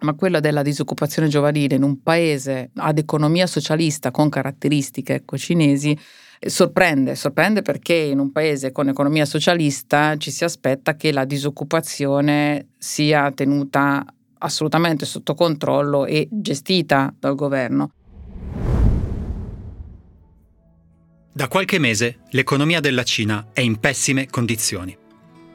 ma quella della disoccupazione giovanile in un paese ad economia socialista con caratteristiche ecco, cinesi sorprende, sorprende perché in un paese con economia socialista ci si aspetta che la disoccupazione sia tenuta assolutamente sotto controllo e gestita dal governo. Da qualche mese l'economia della Cina è in pessime condizioni.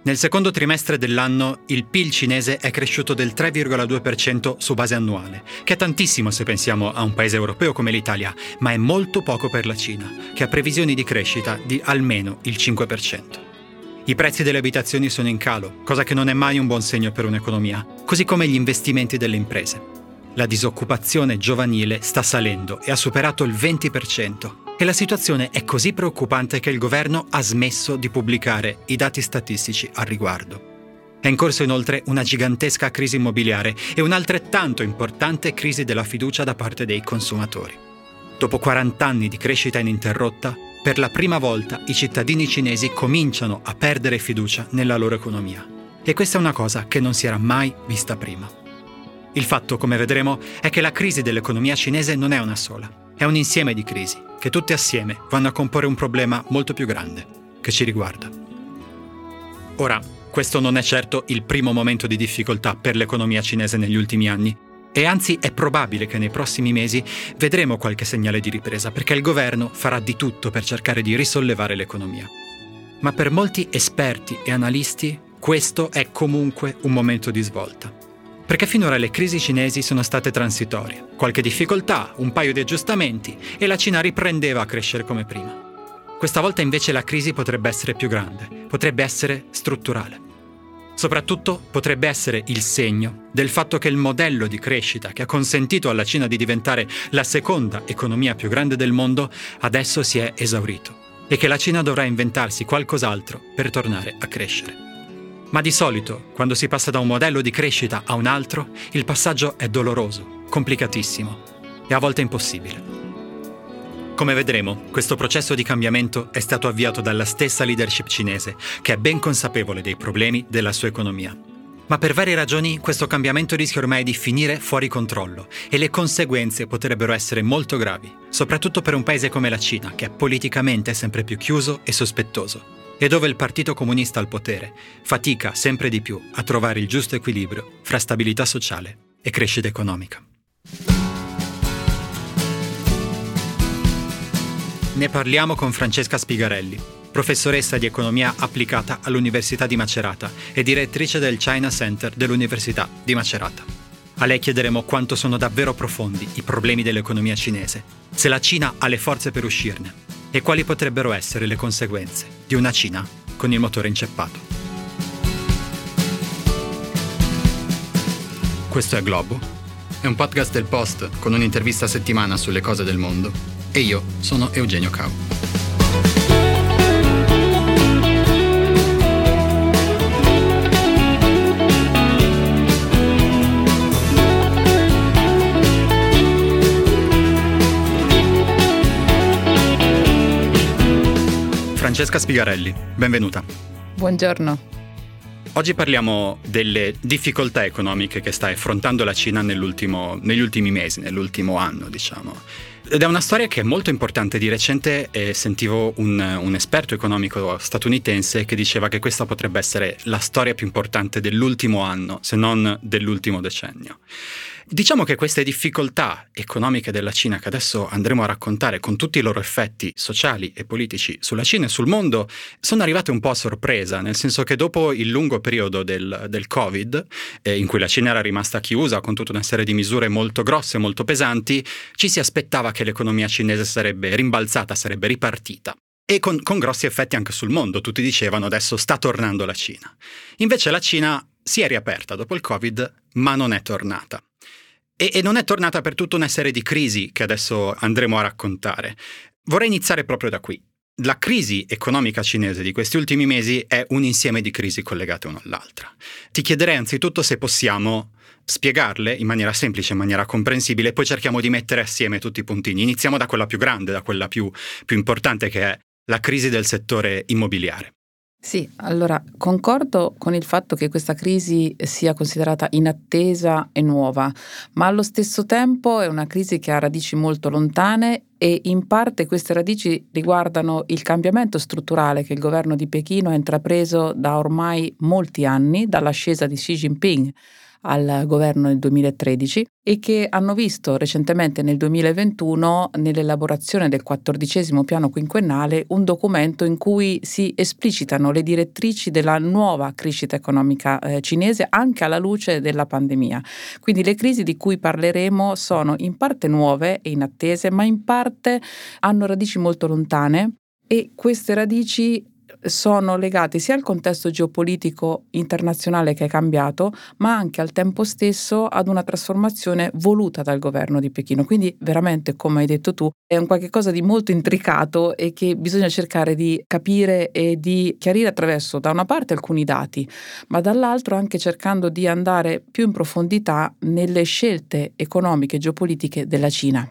Nel secondo trimestre dell'anno il PIL cinese è cresciuto del 3,2% su base annuale, che è tantissimo se pensiamo a un paese europeo come l'Italia, ma è molto poco per la Cina, che ha previsioni di crescita di almeno il 5%. I prezzi delle abitazioni sono in calo, cosa che non è mai un buon segno per un'economia, così come gli investimenti delle imprese. La disoccupazione giovanile sta salendo e ha superato il 20%, e la situazione è così preoccupante che il governo ha smesso di pubblicare i dati statistici al riguardo. È in corso inoltre una gigantesca crisi immobiliare e un'altrettanto importante crisi della fiducia da parte dei consumatori. Dopo 40 anni di crescita ininterrotta, per la prima volta i cittadini cinesi cominciano a perdere fiducia nella loro economia. E questa è una cosa che non si era mai vista prima. Il fatto, come vedremo, è che la crisi dell'economia cinese non è una sola, è un insieme di crisi che tutte assieme vanno a comporre un problema molto più grande che ci riguarda. Ora, questo non è certo il primo momento di difficoltà per l'economia cinese negli ultimi anni, e anzi è probabile che nei prossimi mesi vedremo qualche segnale di ripresa, perché il governo farà di tutto per cercare di risollevare l'economia. Ma per molti esperti e analisti questo è comunque un momento di svolta. Perché finora le crisi cinesi sono state transitorie, qualche difficoltà, un paio di aggiustamenti e la Cina riprendeva a crescere come prima. Questa volta invece la crisi potrebbe essere più grande, potrebbe essere strutturale. Soprattutto potrebbe essere il segno del fatto che il modello di crescita che ha consentito alla Cina di diventare la seconda economia più grande del mondo adesso si è esaurito e che la Cina dovrà inventarsi qualcos'altro per tornare a crescere. Ma di solito, quando si passa da un modello di crescita a un altro, il passaggio è doloroso, complicatissimo e a volte impossibile. Come vedremo, questo processo di cambiamento è stato avviato dalla stessa leadership cinese, che è ben consapevole dei problemi della sua economia. Ma per varie ragioni questo cambiamento rischia ormai di finire fuori controllo e le conseguenze potrebbero essere molto gravi, soprattutto per un paese come la Cina, che è politicamente sempre più chiuso e sospettoso e dove il Partito Comunista al potere fatica sempre di più a trovare il giusto equilibrio fra stabilità sociale e crescita economica. Ne parliamo con Francesca Spigarelli, professoressa di economia applicata all'Università di Macerata e direttrice del China Center dell'Università di Macerata. A lei chiederemo quanto sono davvero profondi i problemi dell'economia cinese, se la Cina ha le forze per uscirne e quali potrebbero essere le conseguenze di una Cina con il motore inceppato. Questo è Globo, è un podcast del Post con un'intervista a settimana sulle cose del mondo e io sono Eugenio Cau. Francesca Spigarelli, benvenuta. Buongiorno. Oggi parliamo delle difficoltà economiche che sta affrontando la Cina negli ultimi mesi, nell'ultimo anno, diciamo. Ed è una storia che è molto importante. Di recente eh, sentivo un, un, esperto economico statunitense che diceva che questa potrebbe essere la storia più importante dell'ultimo anno, se non dell'ultimo decennio. Diciamo che queste difficoltà economiche della Cina che adesso andremo a raccontare con tutti i loro effetti sociali e politici sulla Cina e sul mondo sono arrivate un po' a sorpresa, nel senso che dopo il lungo periodo del, del Covid, eh, in cui la Cina era rimasta chiusa con tutta una serie di misure molto grosse, molto pesanti, ci si aspettava che l'economia cinese sarebbe rimbalzata, sarebbe ripartita e con, con, grossi effetti anche sul mondo. Tutti dicevano adesso sta tornando la Cina. Invece la Cina si è riaperta dopo il Covid, ma non è tornata. E, e non è tornata per tutta una serie di crisi che adesso andremo a raccontare. Vorrei iniziare proprio da qui. La crisi economica cinese di questi ultimi mesi è un insieme di crisi collegate una all'altra. Ti chiederei anzitutto se possiamo spiegarle in maniera semplice, in maniera comprensibile, poi cerchiamo di mettere assieme tutti i puntini. Iniziamo da quella più grande, da quella più, più importante che è la crisi del settore immobiliare. Sì, allora concordo con il fatto che questa crisi sia considerata inattesa e nuova, ma allo stesso tempo è una crisi che ha radici molto lontane e in parte queste radici riguardano il cambiamento strutturale che il governo di Pechino ha intrapreso da ormai molti anni, dall'ascesa di Xi Jinping al governo nel 2013 e che hanno visto recentemente nel 2021 nell'elaborazione del quattordicesimo piano quinquennale un documento in cui si esplicitano le direttrici della nuova crescita economica eh, cinese anche alla luce della pandemia. Quindi le crisi di cui parleremo sono in parte nuove e inattese, ma in parte hanno radici molto lontane e queste radici sono legati sia al contesto geopolitico internazionale che è cambiato, ma anche al tempo stesso ad una trasformazione voluta dal governo di Pechino. Quindi veramente, come hai detto tu, è un qualche cosa di molto intricato e che bisogna cercare di capire e di chiarire attraverso da una parte alcuni dati, ma dall'altro anche cercando di andare più in profondità nelle scelte economiche e geopolitiche della Cina.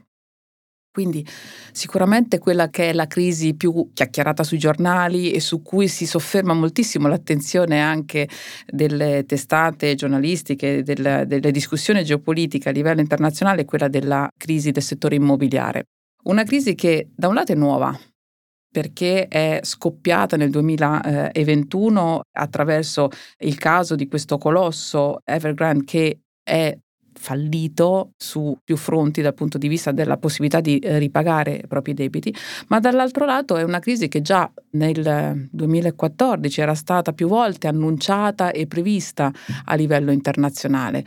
Quindi sicuramente quella che è la crisi più chiacchierata sui giornali e su cui si sofferma moltissimo l'attenzione anche delle testate giornalistiche, del, delle discussioni geopolitiche a livello internazionale è quella della crisi del settore immobiliare. Una crisi che da un lato è nuova, perché è scoppiata nel 2021 attraverso il caso di questo colosso Evergrande che è fallito su più fronti dal punto di vista della possibilità di eh, ripagare i propri debiti, ma dall'altro lato è una crisi che già nel 2014 era stata più volte annunciata e prevista a livello internazionale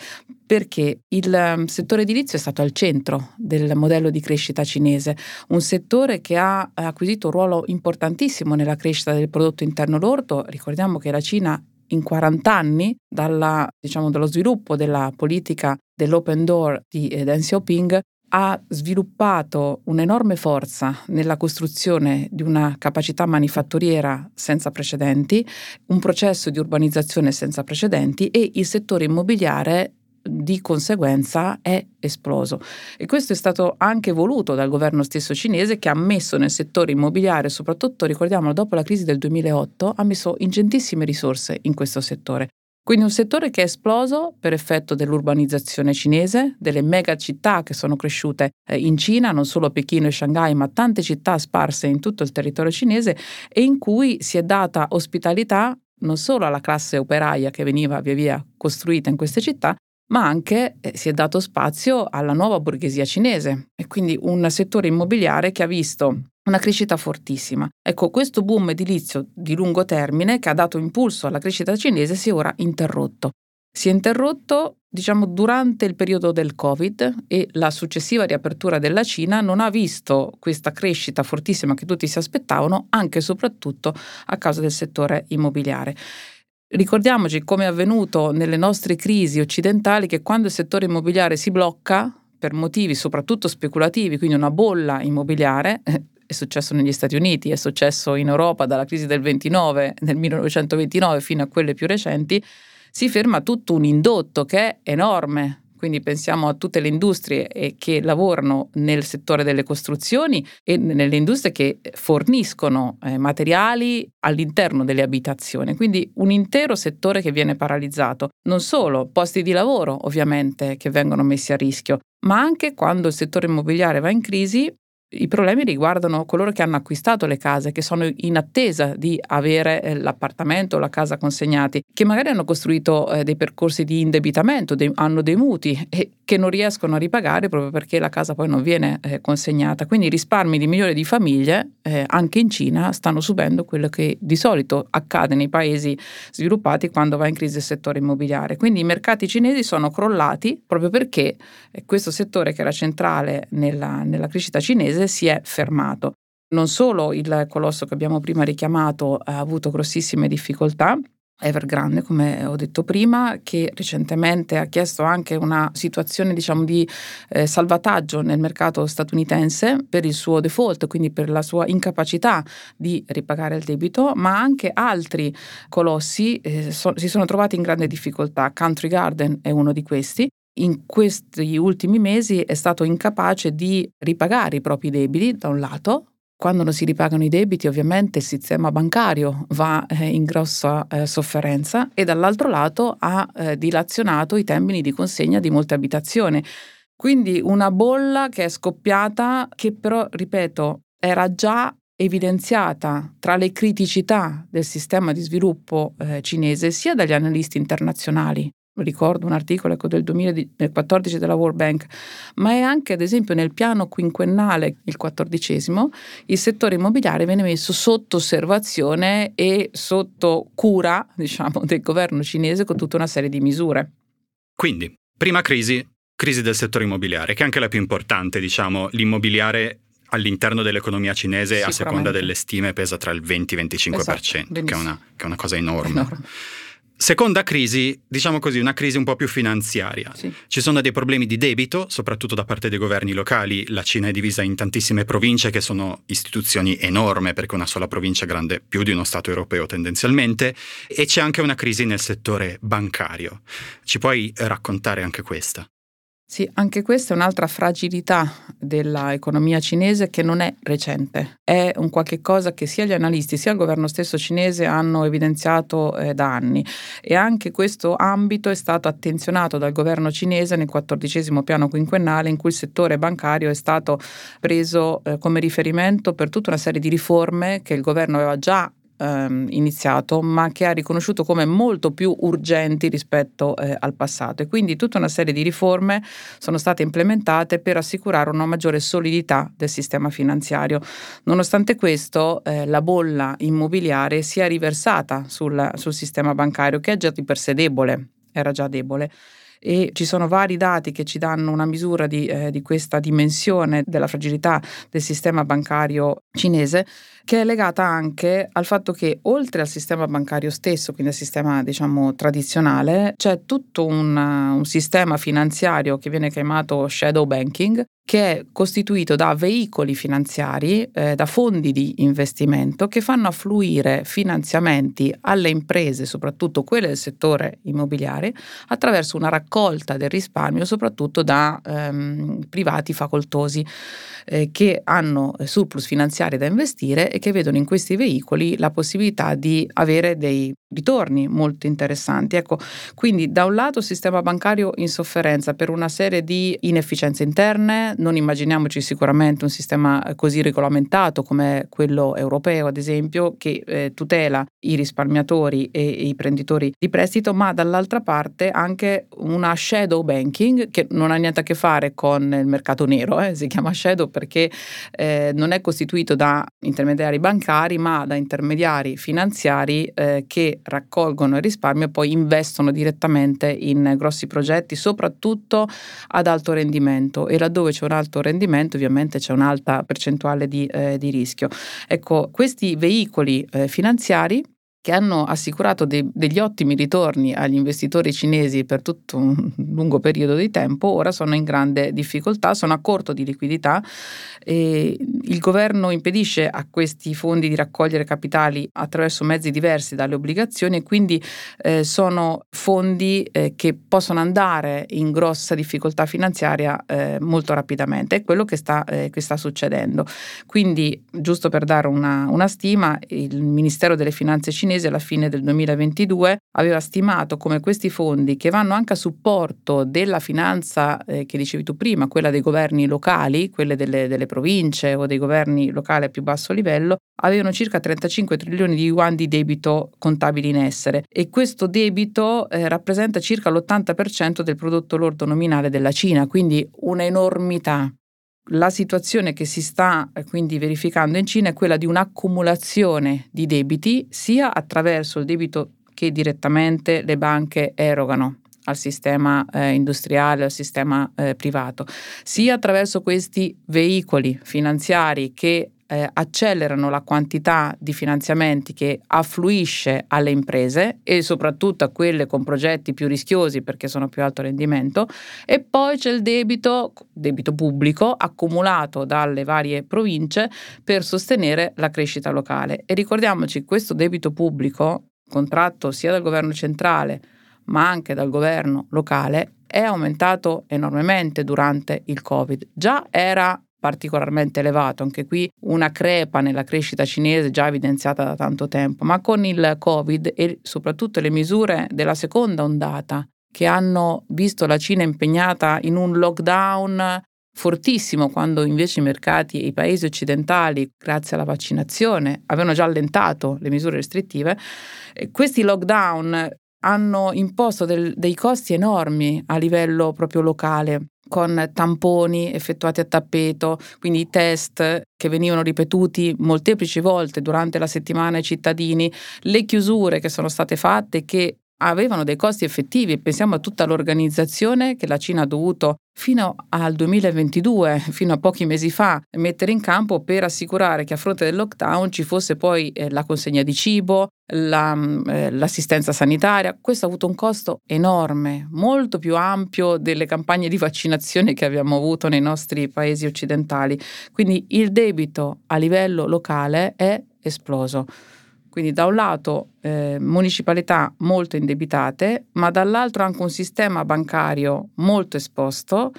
perché il ehm, settore edilizio è stato al centro del modello di crescita cinese, un settore che ha acquisito un ruolo importantissimo nella crescita del prodotto interno lordo. Ricordiamo che la Cina in 40 anni dalla, diciamo, dallo sviluppo della politica dell'open door di eh, Deng Xiaoping ha sviluppato un'enorme forza nella costruzione di una capacità manifatturiera senza precedenti, un processo di urbanizzazione senza precedenti e il settore immobiliare di conseguenza è esploso. E questo è stato anche voluto dal governo stesso cinese che ha messo nel settore immobiliare, soprattutto ricordiamolo dopo la crisi del 2008, ha messo ingentissime risorse in questo settore. Quindi un settore che è esploso per effetto dell'urbanizzazione cinese, delle mega città che sono cresciute eh, in Cina, non solo Pechino e Shanghai, ma tante città sparse in tutto il territorio cinese e in cui si è data ospitalità non solo alla classe operaia che veniva via via costruita in queste città, ma anche eh, si è dato spazio alla nuova borghesia cinese e quindi un settore immobiliare che ha visto una crescita fortissima. Ecco, questo boom edilizio di lungo termine che ha dato impulso alla crescita cinese si è ora interrotto. Si è interrotto, diciamo, durante il periodo del Covid e la successiva riapertura della Cina non ha visto questa crescita fortissima che tutti si aspettavano, anche e soprattutto a causa del settore immobiliare. Ricordiamoci come è avvenuto nelle nostre crisi occidentali che quando il settore immobiliare si blocca per motivi soprattutto speculativi, quindi una bolla immobiliare, eh, è successo negli Stati Uniti, è successo in Europa dalla crisi del 29, nel 1929 fino a quelle più recenti, si ferma tutto un indotto che è enorme, quindi pensiamo a tutte le industrie eh, che lavorano nel settore delle costruzioni e nelle industrie che forniscono eh, materiali all'interno delle abitazioni. Quindi un intero settore che viene paralizzato. Non solo posti di lavoro, ovviamente, che vengono messi a rischio, ma anche quando il settore immobiliare va in crisi, i problemi riguardano coloro che hanno acquistato le case, che sono in attesa di avere eh, l'appartamento o la casa consegnati, che magari hanno costruito eh, dei percorsi di indebitamento, hanno dei muti e che non riescono a ripagare proprio perché la casa poi non viene eh, consegnata. Quindi i risparmi di milioni di famiglie, eh, anche in Cina, stanno subendo quello che di solito accade nei paesi sviluppati quando va in crisi il settore immobiliare. Quindi i mercati cinesi sono crollati proprio perché eh, questo settore che era centrale nella, nella crescita cinese si è fermato. Non solo il colosso che abbiamo prima richiamato ha avuto grossissime difficoltà, Evergrande, come ho detto prima, che recentemente ha chiesto anche una situazione diciamo, di eh, salvataggio nel mercato statunitense per il suo default, quindi per la sua incapacità di ripagare il debito, ma anche altri colossi eh, so, si sono trovati in grande difficoltà. Country Garden è uno di questi in questi ultimi mesi è stato incapace di ripagare i propri debiti da un lato quando non si ripagano i debiti ovviamente il sistema bancario va eh, in grossa eh, sofferenza e dall'altro lato ha eh, dilazionato i termini di consegna di molte abitazioni. Quindi una bolla che è scoppiata che però, ripeto, era già evidenziata tra le criticità del sistema di sviluppo eh, cinese sia dagli analisti internazionali ricordo un articolo ecco, del 2014 della World Bank, ma è anche ad esempio nel piano quinquennale, il quattordicesimo, il settore immobiliare viene messo sotto osservazione e sotto cura diciamo, del governo cinese con tutta una serie di misure. Quindi, prima crisi, crisi del settore immobiliare, che è anche la più importante, diciamo, l'immobiliare all'interno dell'economia cinese a seconda delle stime pesa tra il 20 e il 25%, esatto, che, è una, che, è una, cosa enorme. enorme. Seconda crisi, diciamo così, una crisi un po' più finanziaria. Sì. Ci sono dei problemi di debito, soprattutto da parte dei governi locali. La Cina è divisa in tantissime province che sono istituzioni enorme perché una sola provincia è grande più di uno Stato europeo tendenzialmente e c'è anche una crisi nel settore bancario. Ci puoi raccontare anche questa? Sì, anche questa è un'altra fragilità dell'economia cinese che non è recente, è un qualche cosa che sia gli analisti sia il governo stesso cinese hanno evidenziato eh, da anni. E anche questo ambito è stato attenzionato dal governo cinese nel quattordicesimo piano quinquennale in cui il settore bancario è stato preso eh, come riferimento per tutta una serie di riforme che il governo aveva già ehm, iniziato, ma che ha riconosciuto come molto più urgenti rispetto eh, al passato. E quindi tutta una serie di riforme sono state implementate per assicurare una maggiore solidità del sistema finanziario. Nonostante questo, eh, la bolla immobiliare si è riversata sul, sul sistema bancario, che è già di per sé debole, era già debole e ci sono vari dati che ci danno una misura di, eh, di, questa dimensione della fragilità del sistema bancario cinese che è legata anche al fatto che oltre al sistema bancario stesso, quindi al sistema diciamo tradizionale, c'è tutto un, un sistema finanziario che viene chiamato shadow banking, che è costituito da veicoli finanziari, eh, da fondi di investimento che fanno affluire finanziamenti alle imprese, soprattutto quelle del settore immobiliare, attraverso una raccolta del risparmio, soprattutto da ehm, privati facoltosi eh, che hanno surplus finanziari da investire e che vedono in questi veicoli la possibilità di avere dei ritorni molto interessanti. Ecco, quindi da un lato sistema bancario in sofferenza per una serie di inefficienze interne, non immaginiamoci sicuramente un sistema così regolamentato come quello europeo, ad esempio, che eh, tutela i risparmiatori e i prenditori di prestito, ma dall'altra parte anche una shadow banking che non ha niente a che fare con il mercato nero, eh, si chiama shadow perché eh, non è costituito da intermediari bancari, ma da intermediari finanziari eh, che raccolgono il risparmio e poi investono direttamente in grossi progetti, soprattutto ad alto rendimento e laddove c'è un alto rendimento ovviamente c'è un'alta percentuale di, eh, di rischio. Ecco, questi veicoli eh, finanziari che hanno assicurato dei, degli ottimi ritorni agli investitori cinesi per tutto un lungo periodo di tempo, ora sono in grande difficoltà, sono a corto di liquidità e il governo impedisce a questi fondi di raccogliere capitali attraverso mezzi diversi dalle obbligazioni e quindi eh, sono fondi eh, che possono andare in grossa difficoltà finanziaria eh, molto rapidamente. È quello che sta, eh, che sta, succedendo. Quindi, giusto per dare una, una stima, il Ministero delle Finanze cinese cinese alla fine del 2022 aveva stimato come questi fondi, che vanno anche a supporto della finanza eh, che dicevi tu prima, quella dei governi locali, quelle delle, delle province o dei governi locali a più basso livello, avevano circa 35 trilioni di yuan di debito contabili in essere. E questo debito eh, rappresenta circa l'80% del prodotto lordo nominale della Cina, quindi un'enormità la situazione che si sta eh, quindi verificando in Cina è quella di un'accumulazione di debiti sia attraverso il debito che direttamente le banche erogano al sistema eh, industriale, al sistema eh, privato, sia attraverso questi veicoli finanziari che eh, accelerano la quantità di finanziamenti che affluisce alle imprese e soprattutto a quelle con progetti più rischiosi perché sono più alto rendimento e poi c'è il debito, debito pubblico accumulato dalle varie province per sostenere la crescita locale e ricordiamoci questo debito pubblico contratto sia dal governo centrale ma anche dal governo locale è aumentato enormemente durante il Covid. Già era particolarmente elevato, anche qui una crepa nella crescita cinese già evidenziata da tanto tempo, ma con il Covid e soprattutto le misure della seconda ondata che hanno visto la Cina impegnata in un lockdown fortissimo quando invece i mercati e i paesi occidentali, grazie alla vaccinazione, avevano già allentato le misure restrittive, questi lockdown hanno imposto del, dei costi enormi a livello proprio locale con tamponi effettuati a tappeto, quindi test che venivano ripetuti molteplici volte durante la settimana ai cittadini, le chiusure che sono state fatte che avevano dei costi effettivi. Pensiamo a tutta l'organizzazione che la Cina ha dovuto fino al 2022, fino a pochi mesi fa, mettere in campo per assicurare che a fronte del lockdown ci fosse poi eh, la consegna di cibo, la, mm, eh, l'assistenza sanitaria. Questo ha avuto un costo enorme, molto più ampio delle campagne di vaccinazione che abbiamo avuto nei nostri paesi occidentali. Quindi il debito a livello locale è esploso. Quindi da un lato eh, municipalità molto indebitate, ma dall'altro anche un sistema bancario molto esposto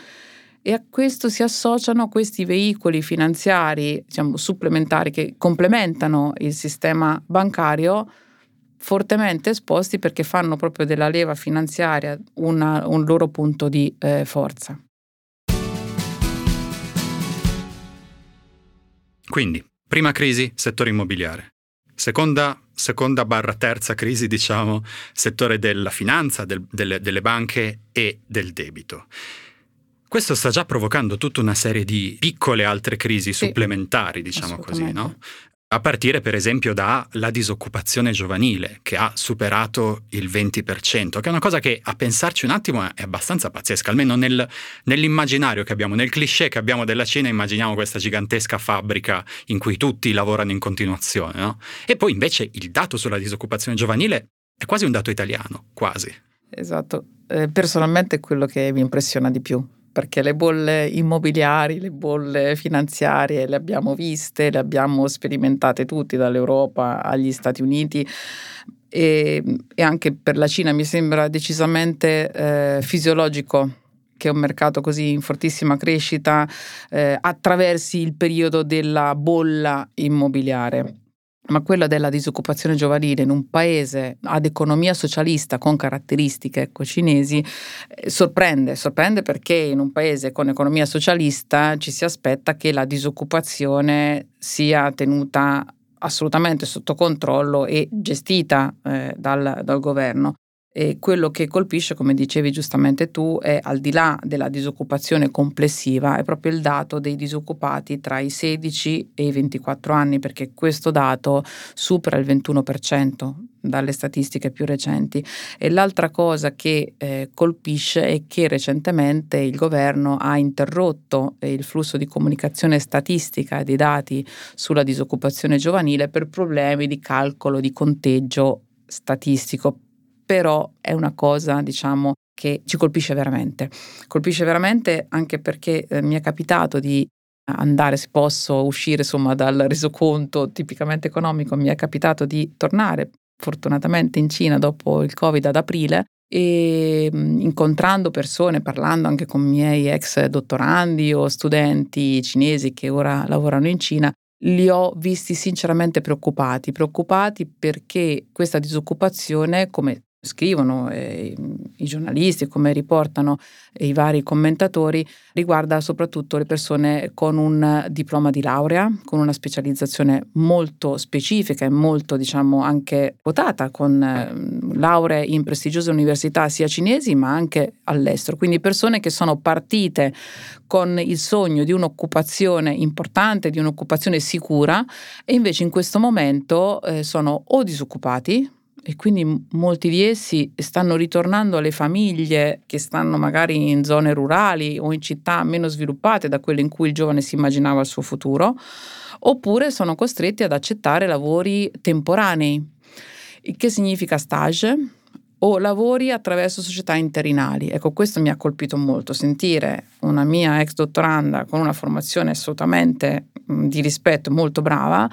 e a questo si associano questi veicoli finanziari diciamo, supplementari che complementano il sistema bancario fortemente esposti perché fanno proprio della leva finanziaria una, un loro punto di eh, forza. Quindi, prima crisi, settore immobiliare. Seconda, seconda barra terza crisi, diciamo, settore della finanza, del, delle, delle banche e del debito. Questo sta già provocando tutta una serie di piccole altre crisi sì, supplementari, diciamo così, no? A partire per esempio dalla disoccupazione giovanile che ha superato il 20%, che è una cosa che a pensarci un attimo è abbastanza pazzesca, almeno nel, nell'immaginario che abbiamo, nel cliché che abbiamo della Cina immaginiamo questa gigantesca fabbrica in cui tutti lavorano in continuazione. No? E poi invece il dato sulla disoccupazione giovanile è quasi un dato italiano, quasi. Esatto, eh, personalmente è quello che mi impressiona di più perché le bolle immobiliari, le bolle finanziarie le abbiamo viste, le abbiamo sperimentate tutti dall'Europa agli Stati Uniti. E, e anche per la Cina mi sembra decisamente eh, fisiologico che un mercato così in fortissima crescita eh, attraversi il periodo della bolla immobiliare ma quella della disoccupazione giovanile in un paese ad economia socialista con caratteristiche ecco, cinesi eh, sorprende, sorprende perché in un paese con economia socialista ci si aspetta che la disoccupazione sia tenuta assolutamente sotto controllo e gestita eh, dal, dal governo. E quello che colpisce, come dicevi giustamente tu, è al di là della disoccupazione complessiva, è proprio il dato dei disoccupati tra i 16 e i 24 anni, perché questo dato supera il 21% dalle statistiche più recenti. E l'altra cosa che eh, colpisce è che recentemente il governo ha interrotto eh, il flusso di comunicazione statistica dei dati sulla disoccupazione giovanile per problemi di calcolo di conteggio statistico però è una cosa, diciamo, che ci colpisce veramente. Colpisce veramente anche perché eh, mi è capitato di andare, se posso uscire insomma dal resoconto tipicamente economico, mi è capitato di tornare fortunatamente in Cina dopo il Covid ad aprile e incontrando persone, parlando anche con miei ex dottorandi o studenti cinesi che ora lavorano in Cina, li ho visti sinceramente preoccupati, preoccupati perché questa disoccupazione, come scrivono eh, i giornalisti, come riportano i vari commentatori, riguarda soprattutto le persone con un diploma di laurea, con una specializzazione molto specifica e molto, diciamo, anche quotata, con eh, lauree in prestigiose università sia cinesi ma anche all'estero. Quindi persone che sono partite con il sogno di un'occupazione importante, di un'occupazione sicura e invece in questo momento eh, sono o disoccupati, e quindi molti di essi stanno ritornando alle famiglie che stanno magari in zone rurali o in città meno sviluppate da quelle in cui il giovane si immaginava il suo futuro, oppure sono costretti ad accettare lavori temporanei, che significa stage o lavori attraverso società interinali. Ecco, questo mi ha colpito molto, sentire una mia ex dottoranda con una formazione assolutamente di rispetto molto brava,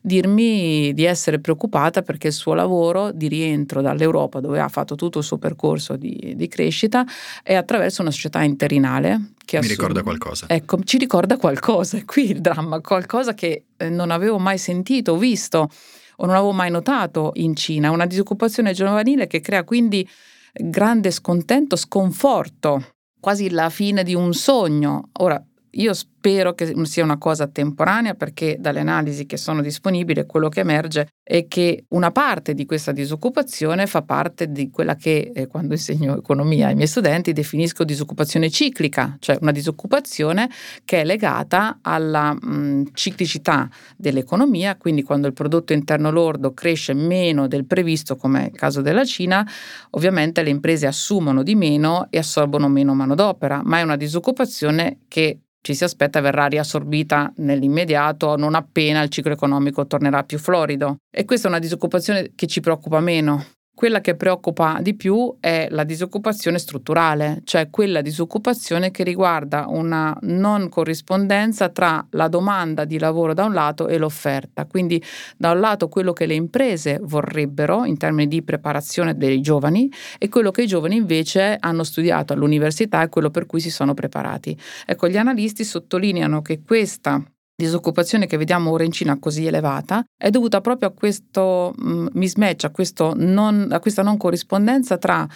dirmi di essere preoccupata perché il suo lavoro di rientro dall'Europa, dove ha fatto tutto il suo percorso di, di crescita, è attraverso una società interinale Che Mi ricorda qualcosa. Ecco, ci ricorda qualcosa, è qui il dramma, qualcosa che eh, non avevo mai sentito, visto o non avevo mai notato in Cina, una disoccupazione giovanile che crea quindi grande scontento, sconforto, quasi la fine di un sogno. Ora, io spero che sia una cosa temporanea perché dalle analisi che sono disponibili quello che emerge è che una parte di questa disoccupazione fa parte di quella che eh, quando insegno economia ai miei studenti definisco disoccupazione ciclica, cioè una disoccupazione che è legata alla mh, ciclicità dell'economia, quindi quando il prodotto interno lordo cresce meno del previsto, come è il caso della Cina, ovviamente le imprese assumono di meno e assorbono meno manodopera, ma è una disoccupazione che ci si aspetta verrà riassorbita nell'immediato non appena il ciclo economico tornerà più florido. E questa è una disoccupazione che ci preoccupa meno, quella che preoccupa di più è la disoccupazione strutturale, cioè quella disoccupazione che riguarda una non corrispondenza tra la domanda di lavoro da un lato e l'offerta. Quindi da un lato quello che le imprese vorrebbero in termini di preparazione dei giovani e quello che i giovani invece hanno studiato all'università e quello per cui si sono preparati. Ecco, gli analisti sottolineano che questa disoccupazione che vediamo ora in Cina così elevata è dovuta proprio a questo mh, mismatch, a, non, a questa non corrispondenza tra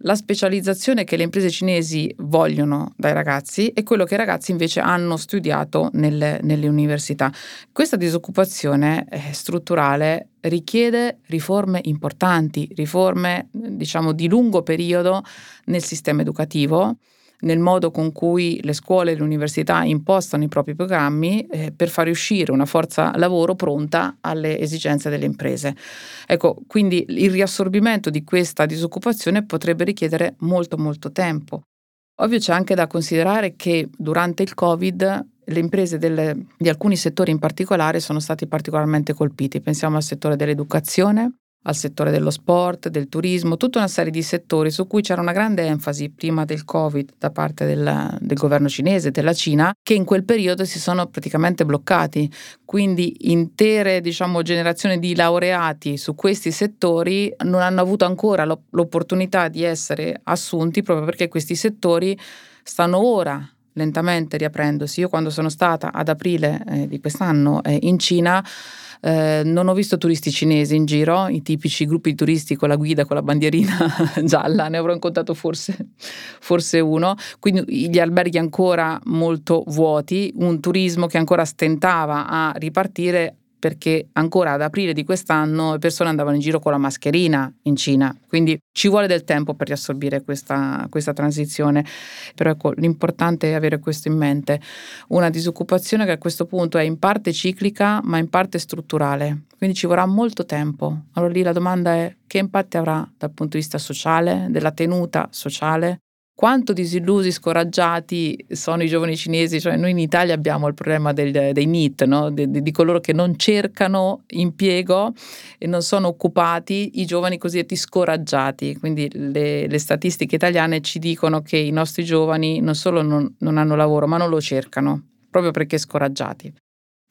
la specializzazione che le imprese cinesi vogliono dai ragazzi e quello che i ragazzi invece hanno studiato nelle, nelle università. Questa disoccupazione eh, strutturale richiede riforme importanti, riforme diciamo di lungo periodo nel sistema educativo nel modo con cui le scuole e le università impostano i propri programmi eh, per fare uscire una forza lavoro pronta alle esigenze delle imprese. Ecco, quindi il riassorbimento di questa disoccupazione potrebbe richiedere molto molto tempo. Ovvio c'è anche da considerare che durante il Covid le imprese delle, di alcuni settori in particolare sono stati particolarmente colpiti. Pensiamo al settore dell'educazione, al settore dello sport, del turismo, tutta una serie di settori su cui c'era una grande enfasi prima del Covid da parte del, del governo cinese, della Cina, che in quel periodo si sono praticamente bloccati. Quindi intere diciamo, generazioni di laureati su questi settori non hanno avuto ancora l'opportunità di essere assunti proprio perché questi settori stanno ora lentamente riaprendosi. Io quando sono stata ad aprile eh, di quest'anno eh, in Cina eh, non ho visto turisti cinesi in giro, i tipici gruppi di turisti con la guida, con la bandierina gialla, ne avrò incontrato forse, forse uno, quindi gli alberghi ancora molto vuoti, un turismo che ancora stentava a ripartire perché ancora ad aprile di quest'anno le persone andavano in giro con la mascherina in Cina, quindi ci vuole del tempo per riassorbire questa, questa transizione, però ecco l'importante è avere questo in mente, una disoccupazione che a questo punto è in parte ciclica ma in parte strutturale, quindi ci vorrà molto tempo. Allora lì la domanda è che impatti avrà dal punto di vista sociale, della tenuta sociale, quanto disillusi, scoraggiati sono i giovani cinesi, cioè noi in Italia abbiamo il problema del, dei NEET, no? di, di, coloro che non cercano impiego e non sono occupati, i giovani cosiddetti scoraggiati, quindi le, le statistiche italiane ci dicono che i nostri giovani non solo non, non hanno lavoro, ma non lo cercano, proprio perché scoraggiati.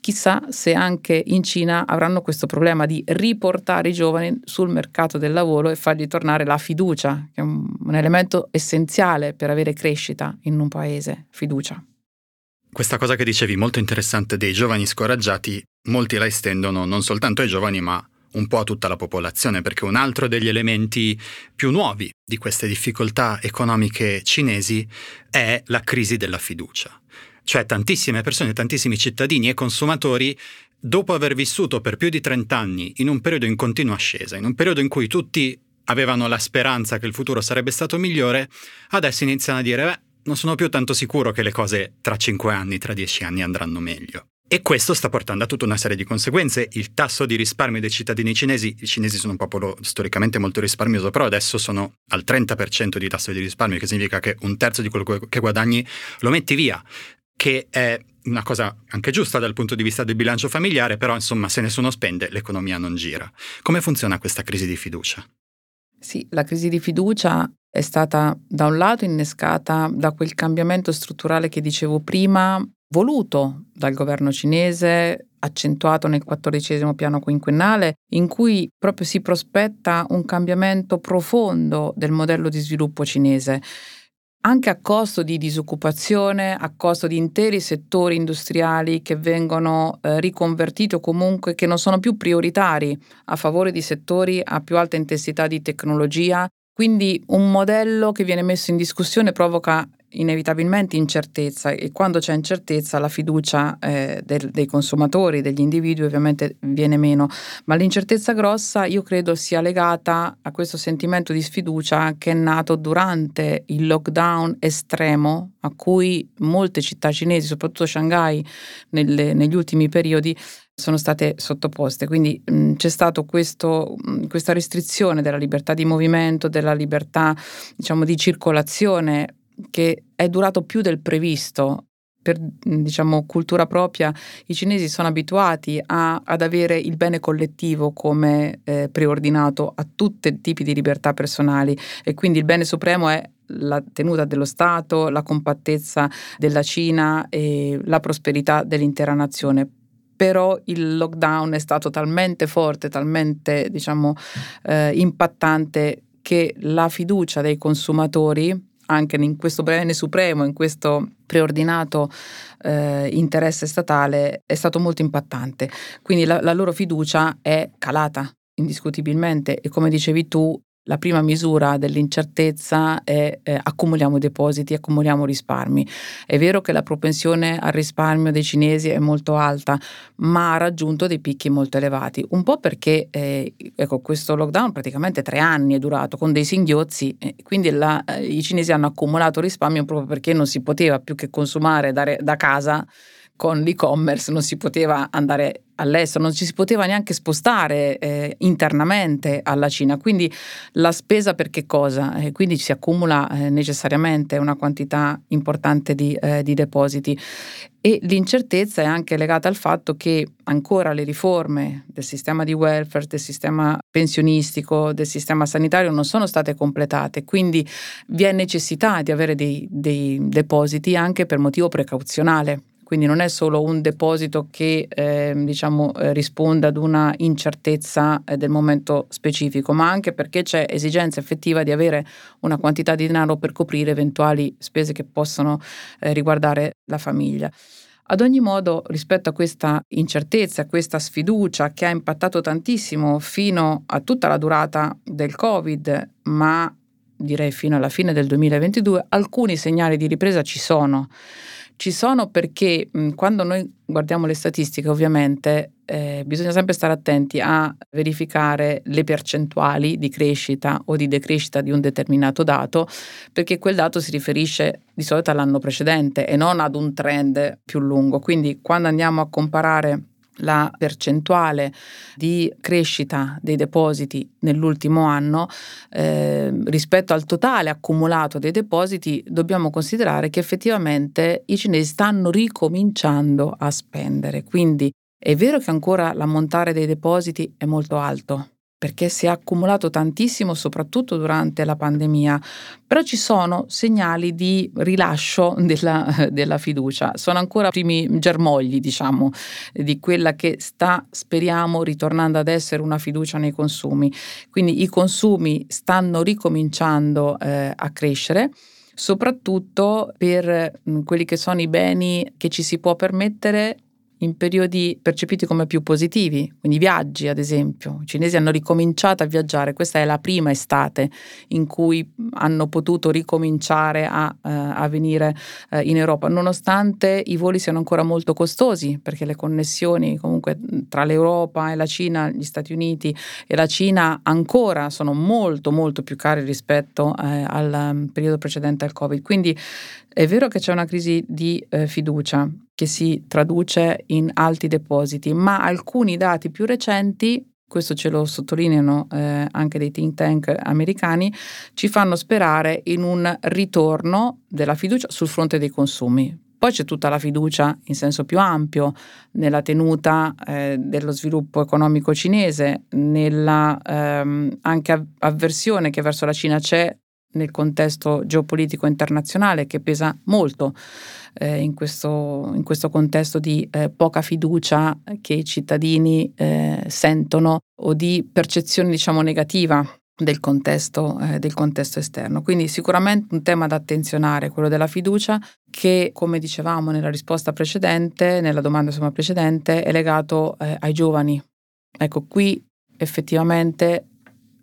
Chissà se anche in Cina avranno questo problema di riportare i giovani sul mercato del lavoro e fargli tornare la fiducia, che è un, elemento essenziale per avere crescita in un paese, fiducia. Questa cosa che dicevi molto interessante dei giovani scoraggiati, molti la estendono non soltanto ai giovani, ma un po' a tutta la popolazione, perché un altro degli elementi più nuovi di queste difficoltà economiche cinesi è la crisi della fiducia. Cioè tantissime persone, tantissimi cittadini e consumatori dopo aver vissuto per più di 30 anni in un periodo in continua ascesa, in un periodo in cui tutti avevano la speranza che il futuro sarebbe stato migliore, adesso iniziano a dire, beh, non sono più tanto sicuro che le cose tra 5 anni, tra 10 anni andranno meglio. E questo sta portando a tutta una serie di conseguenze. Il tasso di risparmio dei cittadini cinesi, i cinesi sono un popolo storicamente molto risparmioso, però adesso sono al 30% di tasso di risparmio, che significa che un terzo di quello che guadagni lo metti via che è una cosa anche giusta dal punto di vista del bilancio familiare, però insomma se nessuno spende l'economia non gira. Come funziona questa crisi di fiducia? Sì, la crisi di fiducia è stata da un lato innescata da quel cambiamento strutturale che dicevo prima, voluto dal governo cinese, accentuato nel quattordicesimo piano quinquennale, in cui proprio si prospetta un cambiamento profondo del modello di sviluppo cinese anche a costo di disoccupazione, a costo di interi settori industriali che vengono eh, riconvertiti o comunque che non sono più prioritari a favore di settori a più alta intensità di tecnologia. Quindi un modello che viene messo in discussione provoca inevitabilmente incertezza e quando c'è incertezza la fiducia eh, del, dei consumatori, degli individui ovviamente viene meno, ma l'incertezza grossa io credo sia legata a questo sentimento di sfiducia che è nato durante il lockdown estremo a cui molte città cinesi, soprattutto Shanghai nelle, negli ultimi periodi, sono state sottoposte. Quindi mh, c'è stata questa restrizione della libertà di movimento, della libertà diciamo, di circolazione che è durato più del previsto. Per diciamo, cultura propria, i cinesi sono abituati a, ad avere il bene collettivo come eh, preordinato a tutti i tipi di libertà personali e quindi il bene supremo è la tenuta dello Stato, la compattezza della Cina e la prosperità dell'intera nazione però il lockdown è stato talmente forte, talmente diciamo, eh, impattante che la fiducia dei consumatori anche in questo bene supremo, in questo preordinato eh, interesse statale, è stato molto impattante. Quindi la, la loro fiducia è calata indiscutibilmente e come dicevi tu la prima misura dell'incertezza è eh, accumuliamo depositi, accumuliamo risparmi. È vero che la propensione al risparmio dei cinesi è molto alta, ma ha raggiunto dei picchi molto elevati. Un po' perché eh, ecco, questo lockdown praticamente tre anni è durato con dei singhiozzi, eh, quindi la, eh, i cinesi hanno accumulato risparmio proprio perché non si poteva più che consumare da, da casa con l'e-commerce non si poteva andare all'estero, non ci si poteva neanche spostare eh, internamente alla Cina, quindi la spesa per che cosa? Eh, quindi si accumula eh, necessariamente una quantità importante di, eh, di, depositi. E l'incertezza è anche legata al fatto che ancora le riforme del sistema di welfare, del sistema pensionistico, del sistema sanitario non sono state completate, quindi vi è necessità di avere dei, dei depositi anche per motivo precauzionale quindi non è solo un deposito che eh, diciamo, eh, risponde ad una incertezza eh, del momento specifico, ma anche perché c'è esigenza effettiva di avere una quantità di denaro per coprire eventuali spese che possono eh, riguardare la famiglia. Ad ogni modo, rispetto a questa incertezza, a questa sfiducia che ha impattato tantissimo fino a tutta la durata del Covid, ma direi fino alla fine del 2022, alcuni segnali di ripresa ci sono. Ci sono perché mh, quando noi guardiamo le statistiche, ovviamente eh, bisogna sempre stare attenti a verificare le percentuali di crescita o di decrescita di un determinato dato, perché quel dato si riferisce di solito all'anno precedente e non ad un trend più lungo. Quindi quando andiamo a comparare la percentuale di crescita dei depositi nell'ultimo anno eh, rispetto al totale accumulato dei depositi, dobbiamo considerare che effettivamente i cinesi stanno ricominciando a spendere. Quindi è vero che ancora l'ammontare dei depositi è molto alto, perché si è accumulato tantissimo soprattutto durante la pandemia, però ci sono segnali di rilascio della, della fiducia, sono ancora primi germogli diciamo di quella che sta speriamo ritornando ad essere una fiducia nei consumi, quindi i consumi stanno ricominciando eh, a crescere soprattutto per mh, quelli che sono i beni che ci si può permettere in periodi percepiti come più positivi, quindi viaggi ad esempio. I cinesi hanno ricominciato a viaggiare, questa è la prima estate in cui hanno potuto ricominciare a, uh, a venire uh, in Europa, nonostante i voli siano ancora molto costosi, perché le connessioni comunque tra l'Europa e la Cina, gli Stati Uniti e la Cina ancora sono molto molto più care rispetto uh, al um, periodo precedente al Covid. Quindi è vero che c'è una crisi di eh, fiducia che si traduce in alti depositi, ma alcuni dati più recenti questo ce lo sottolineano eh, anche dei think tank americani, ci fanno sperare in un ritorno della fiducia sul fronte dei consumi. Poi c'è tutta la fiducia in senso più ampio nella tenuta eh, dello sviluppo economico cinese, nella ehm, anche avversione che verso la Cina c'è nel contesto geopolitico internazionale che pesa molto eh, in, questo, in, questo, contesto di eh, poca fiducia che i cittadini eh, sentono o di percezione diciamo negativa del contesto, eh, del contesto esterno. Quindi sicuramente un tema da attenzionare, quello della fiducia, che come dicevamo nella risposta precedente, nella domanda insomma, precedente, è legato eh, ai giovani. Ecco, qui effettivamente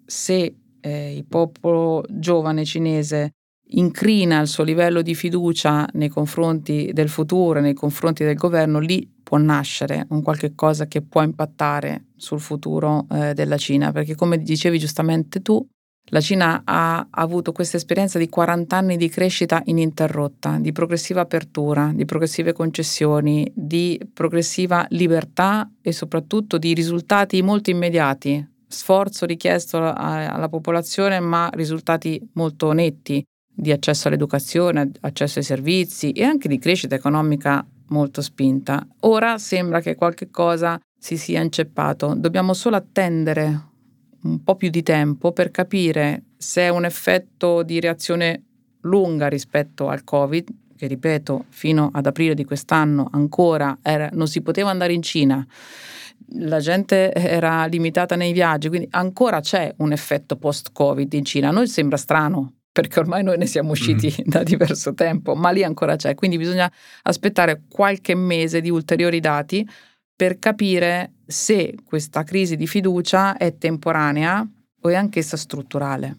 se eh, il popolo giovane cinese incrina il suo livello di fiducia nei confronti del futuro, nei confronti del governo, lì può nascere un qualche cosa che può impattare sul futuro eh, della Cina, perché come dicevi giustamente tu, la Cina ha avuto questa esperienza di 40 anni di crescita ininterrotta, di progressiva apertura, di progressive concessioni, di progressiva libertà e soprattutto di risultati molto immediati, sforzo richiesto alla popolazione ma risultati molto netti di accesso all'educazione, accesso ai servizi e anche di crescita economica molto spinta. Ora sembra che qualche cosa si sia inceppato, dobbiamo solo attendere un po' più di tempo per capire se è un effetto di reazione lunga rispetto al Covid, che ripeto, fino ad aprile di quest'anno ancora era, non si poteva andare in Cina, la gente era limitata nei viaggi, quindi ancora c'è un effetto post-Covid in Cina. A noi sembra strano perché ormai noi ne siamo usciti mm. da diverso tempo, ma lì ancora c'è, quindi bisogna aspettare qualche mese di ulteriori dati per capire se questa crisi di fiducia è temporanea o è anch'essa strutturale.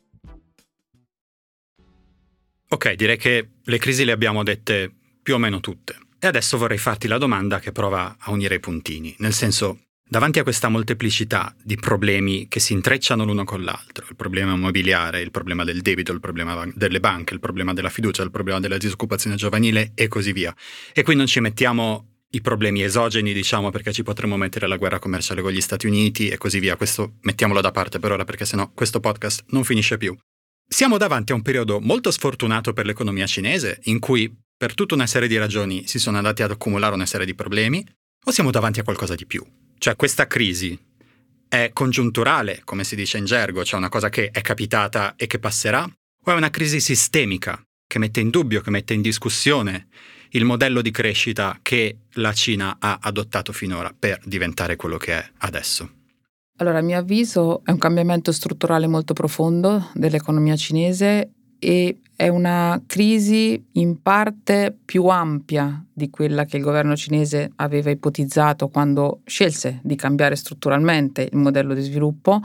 Ok, direi che le crisi le abbiamo dette più o meno tutte. E adesso vorrei farti la domanda che prova a unire i puntini, nel senso, Davanti a questa molteplicità di problemi che si intrecciano l'uno con l'altro, il problema immobiliare, il problema del debito, il problema delle banche, il problema della fiducia, il problema della disoccupazione giovanile e così via. E qui non ci mettiamo i problemi esogeni, diciamo, perché ci potremmo mettere la guerra commerciale con gli Stati Uniti e così via. Questo mettiamolo da parte per ora perché sennò questo podcast non finisce più. Siamo davanti a un periodo molto sfortunato per l'economia cinese, in cui per tutta una serie di ragioni si sono andati ad accumulare una serie di problemi, o siamo davanti a qualcosa di più? Cioè questa crisi è congiunturale, come si dice in gergo, cioè una cosa che è capitata e che passerà, o è una crisi sistemica che mette in dubbio, che mette in discussione il modello di crescita che la Cina ha adottato finora per diventare quello che è adesso? Allora, a mio avviso è un cambiamento strutturale molto profondo dell'economia cinese e è una crisi in parte più ampia di quella che il governo cinese aveva ipotizzato quando scelse di cambiare strutturalmente il modello di sviluppo,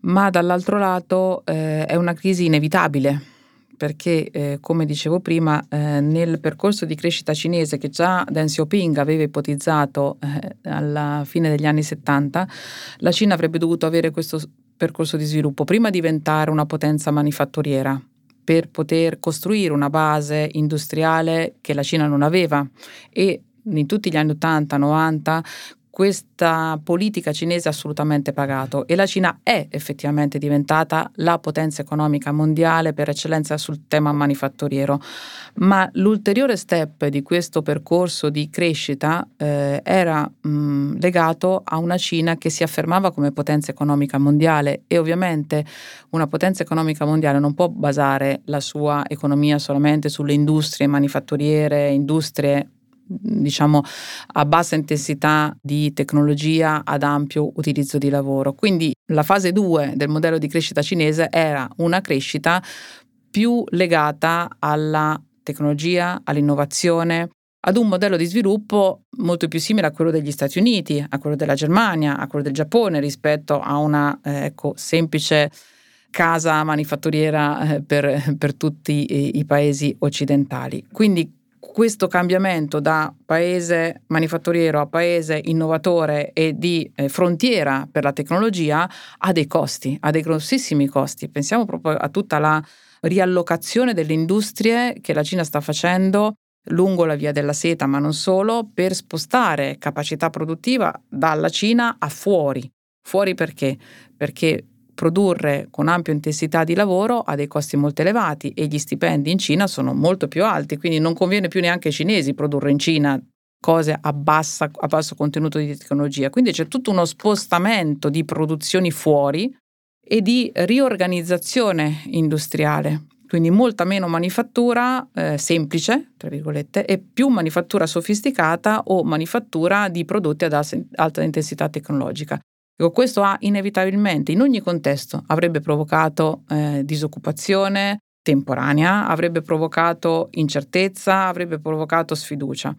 ma dall'altro lato eh, è una crisi inevitabile perché, eh, come dicevo prima, eh, nel percorso di crescita cinese che già Deng Xiaoping aveva ipotizzato eh, alla fine degli anni 70, la Cina avrebbe dovuto avere questo percorso di sviluppo, prima diventare una potenza manifatturiera, per poter costruire una base industriale che la Cina non aveva. E in tutti gli anni 80-90 questa politica cinese ha assolutamente pagato e la Cina è effettivamente diventata la potenza economica mondiale per eccellenza sul tema manifatturiero. Ma l'ulteriore step di questo percorso di crescita eh, era mh, legato a una Cina che si affermava come potenza economica mondiale e ovviamente una potenza economica mondiale non può basare la sua economia solamente sulle industrie manifatturiere, industrie diciamo a bassa intensità di tecnologia ad ampio utilizzo di lavoro. Quindi la fase 2 del modello di crescita cinese era una crescita più legata alla tecnologia, all'innovazione, ad un modello di sviluppo molto più simile a quello degli Stati Uniti, a quello della Germania, a quello del Giappone rispetto a una eh, ecco, semplice casa manifatturiera eh, per, per, tutti i, i paesi occidentali. Quindi questo cambiamento da paese manifatturiero a paese innovatore e di eh, frontiera per la tecnologia ha dei costi, ha dei grossissimi costi. Pensiamo proprio a tutta la riallocazione delle industrie che la Cina sta facendo lungo la via della seta, ma non solo, per spostare capacità produttiva dalla Cina a fuori Fuori perché? Perché produrre con ampia intensità di lavoro ha dei costi molto elevati e gli stipendi in Cina sono molto più alti, quindi non conviene più neanche ai cinesi produrre in Cina cose a, bassa, a basso contenuto di tecnologia. Quindi c'è tutto uno spostamento di produzioni fuori e di riorganizzazione industriale. Quindi molta meno manifattura eh, semplice, tra virgolette, e più manifattura sofisticata o manifattura di prodotti ad alta intensità tecnologica. Ecco, questo ha inevitabilmente, in ogni contesto, avrebbe provocato eh, disoccupazione temporanea, avrebbe provocato incertezza, avrebbe provocato sfiducia.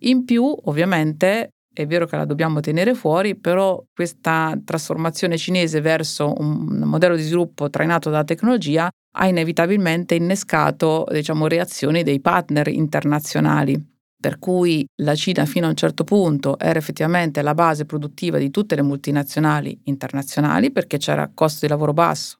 In più, ovviamente, è vero che la dobbiamo tenere fuori, però questa trasformazione cinese verso un modello di sviluppo trainato dalla tecnologia ha inevitabilmente innescato diciamo, reazioni dei partner internazionali per cui la Cina fino a un certo punto era effettivamente la base produttiva di tutte le multinazionali internazionali perché c'era costo di lavoro basso,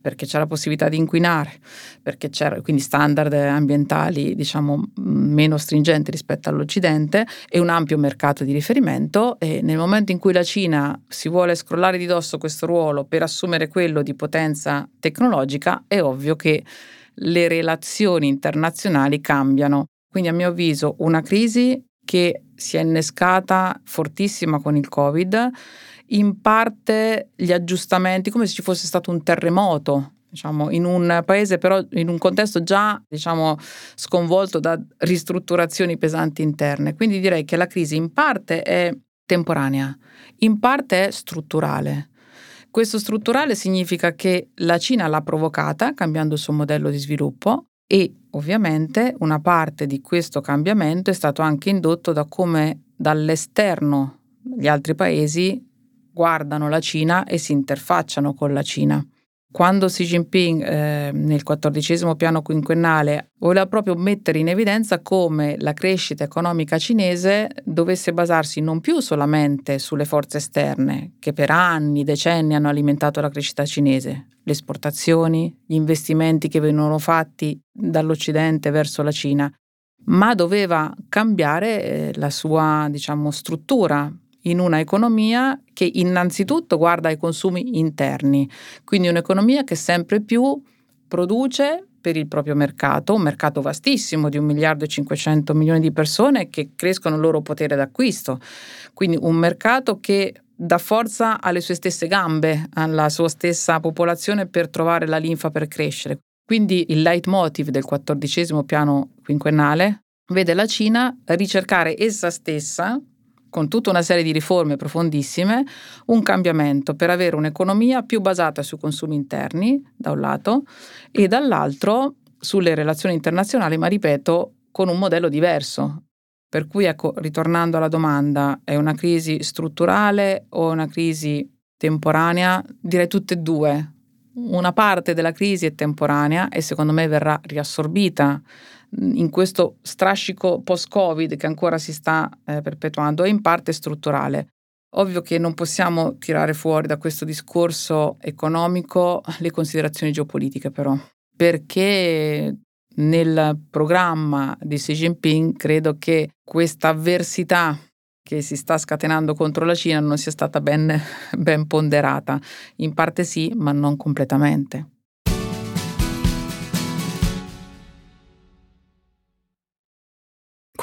perché c'era possibilità di inquinare, perché c'era quindi standard ambientali diciamo meno stringenti rispetto all'Occidente e un ampio mercato di riferimento e nel momento in cui la Cina si vuole scrollare di dosso questo ruolo per assumere quello di potenza tecnologica, è ovvio che le relazioni internazionali cambiano quindi a mio avviso una crisi che si è innescata fortissima con il Covid, in parte gli aggiustamenti, come se ci fosse stato un terremoto diciamo, in un paese però in un contesto già diciamo, sconvolto da ristrutturazioni pesanti interne. Quindi direi che la crisi in parte è temporanea, in parte è strutturale. Questo strutturale significa che la Cina l'ha provocata cambiando il suo modello di sviluppo e ovviamente una parte di questo cambiamento è stato anche indotto da come dall'esterno gli altri paesi guardano la Cina e si interfacciano con la Cina. Quando Xi Jinping eh, nel quattordicesimo piano quinquennale voleva proprio mettere in evidenza come la crescita economica cinese dovesse basarsi non più solamente sulle forze esterne, che per anni, decenni hanno alimentato la crescita cinese, le esportazioni, gli investimenti che venivano fatti dall'Occidente verso la Cina, ma doveva cambiare eh, la sua diciamo, struttura in una economia che innanzitutto guarda ai consumi interni, quindi un'economia che sempre più produce per il proprio mercato, un mercato vastissimo di un miliardo e 500 milioni di persone che crescono il loro potere d'acquisto, quindi un mercato che dà forza alle sue stesse gambe, alla sua stessa popolazione per trovare la linfa per crescere. Quindi il leitmotiv del quattordicesimo piano quinquennale vede la Cina ricercare essa stessa con tutta una serie di riforme profondissime, un cambiamento per avere un'economia più basata sui consumi interni, da un lato, e dall'altro sulle relazioni internazionali, ma ripeto, con un modello diverso. Per cui, ecco, ritornando alla domanda, è una crisi strutturale o una crisi temporanea? Direi tutte e due. Una parte della crisi è temporanea e secondo me verrà riassorbita in questo strascico post-Covid che ancora si sta eh, perpetuando è in parte strutturale. Ovvio che non possiamo tirare fuori da questo discorso economico le considerazioni geopolitiche però, perché nel programma di Xi Jinping credo che questa avversità che si sta scatenando contro la Cina non sia stata ben, ben ponderata. In parte sì, ma non completamente.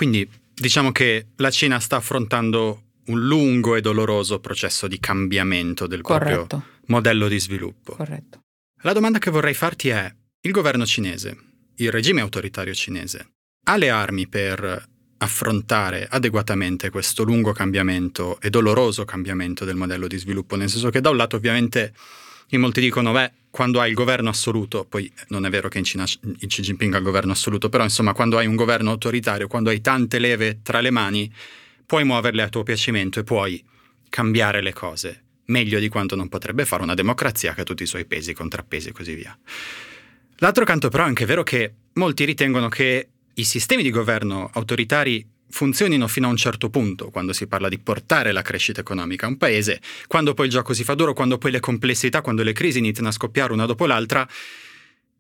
Quindi diciamo che la Cina sta affrontando un lungo e doloroso processo di cambiamento del Corretto. proprio modello di sviluppo. Corretto. La domanda che vorrei farti è, il governo cinese, il regime autoritario cinese, ha le armi per affrontare adeguatamente questo lungo cambiamento e doloroso cambiamento del modello di sviluppo, nel senso che da un lato ovviamente in molti dicono, beh, quando hai il governo assoluto, poi non è vero che in Cina in Xi Jinping ha il governo assoluto, però insomma quando hai un governo autoritario, quando hai tante leve tra le mani, puoi muoverle a tuo piacimento e puoi cambiare le cose meglio di quanto non potrebbe fare una democrazia che ha tutti i suoi pesi, contrappesi e così via. L'altro canto però è anche vero che molti ritengono che i sistemi di governo autoritari funzionino fino a un certo punto, quando si parla di portare la crescita economica a un paese, quando poi il gioco si fa duro, quando poi le complessità, quando le crisi iniziano a scoppiare una dopo l'altra,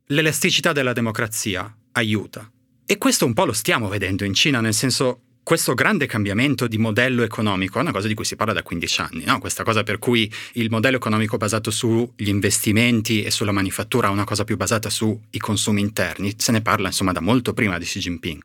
l'elasticità della democrazia aiuta. E questo un po' lo stiamo vedendo in Cina, nel senso questo grande cambiamento di modello economico è una cosa di cui si parla da 15 anni, no? questa cosa per cui il modello economico basato sugli investimenti e sulla manifattura è una cosa più basata sui consumi interni, se ne parla insomma da molto prima di Xi Jinping.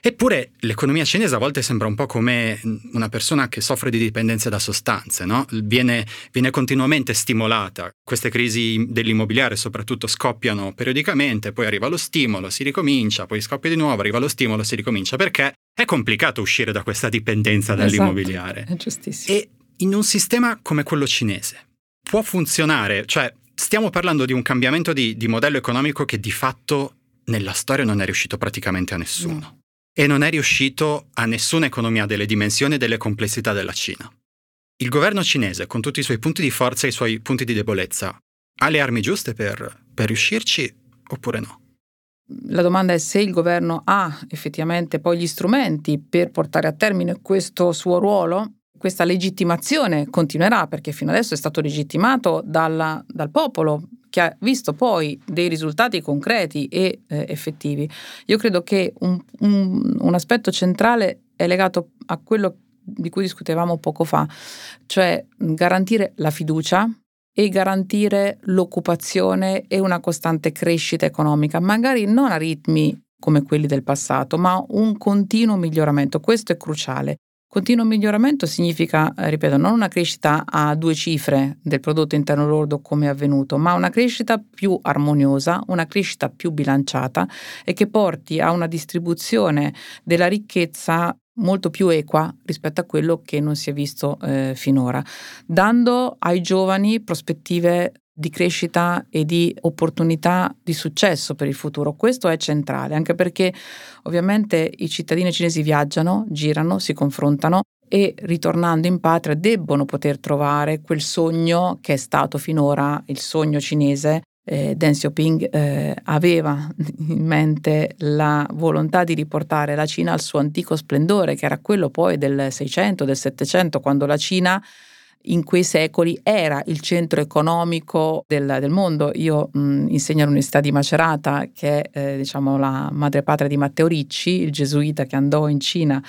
Eppure l'economia cinese a volte sembra un po' come una persona che soffre di dipendenza da sostanze, no? viene, viene, continuamente stimolata. Queste crisi dell'immobiliare soprattutto scoppiano periodicamente, poi arriva lo stimolo, si ricomincia, poi scoppia di nuovo, arriva lo stimolo, si ricomincia, perché è complicato uscire da questa dipendenza dall'immobiliare. Esatto, è giustissimo. E in un sistema come quello cinese può funzionare, cioè stiamo parlando di un cambiamento di, di modello economico che di fatto nella storia non è riuscito praticamente a nessuno. No e non è riuscito a nessuna economia delle dimensioni e delle complessità della Cina. Il governo cinese, con tutti i suoi punti di forza e i suoi punti di debolezza, ha le armi giuste per, per riuscirci oppure no? La domanda è se il governo ha effettivamente poi gli strumenti per portare a termine questo suo ruolo. Questa legittimazione continuerà perché fino adesso è stato legittimato dalla, dal popolo che ha visto poi dei risultati concreti e eh, effettivi, io credo che un, un, un aspetto centrale è legato a quello di cui discutevamo poco fa, cioè garantire la fiducia e garantire l'occupazione e una costante crescita economica, magari non a ritmi come quelli del passato, ma un continuo miglioramento. Questo è cruciale. Continuo miglioramento significa, eh, ripeto, non una crescita a due cifre del prodotto interno lordo come è avvenuto, ma una crescita più armoniosa, una crescita più bilanciata e che porti a una distribuzione della ricchezza molto più equa rispetto a quello che non si è visto eh, finora, dando ai giovani prospettive di crescita e di opportunità di successo per il futuro. Questo è centrale, anche perché ovviamente i cittadini cinesi viaggiano, girano, si confrontano e ritornando in patria debbono poter trovare quel sogno che è stato finora il sogno cinese. Eh, Deng Xiaoping eh, aveva in mente la volontà di riportare la Cina al suo antico splendore, che era quello poi del 600, del 700, quando la Cina in quei secoli era il centro economico del, del mondo. Io mh, insegno all'Università di Macerata, che è eh, diciamo, la madrepatria di Matteo Ricci, il gesuita che andò in Cina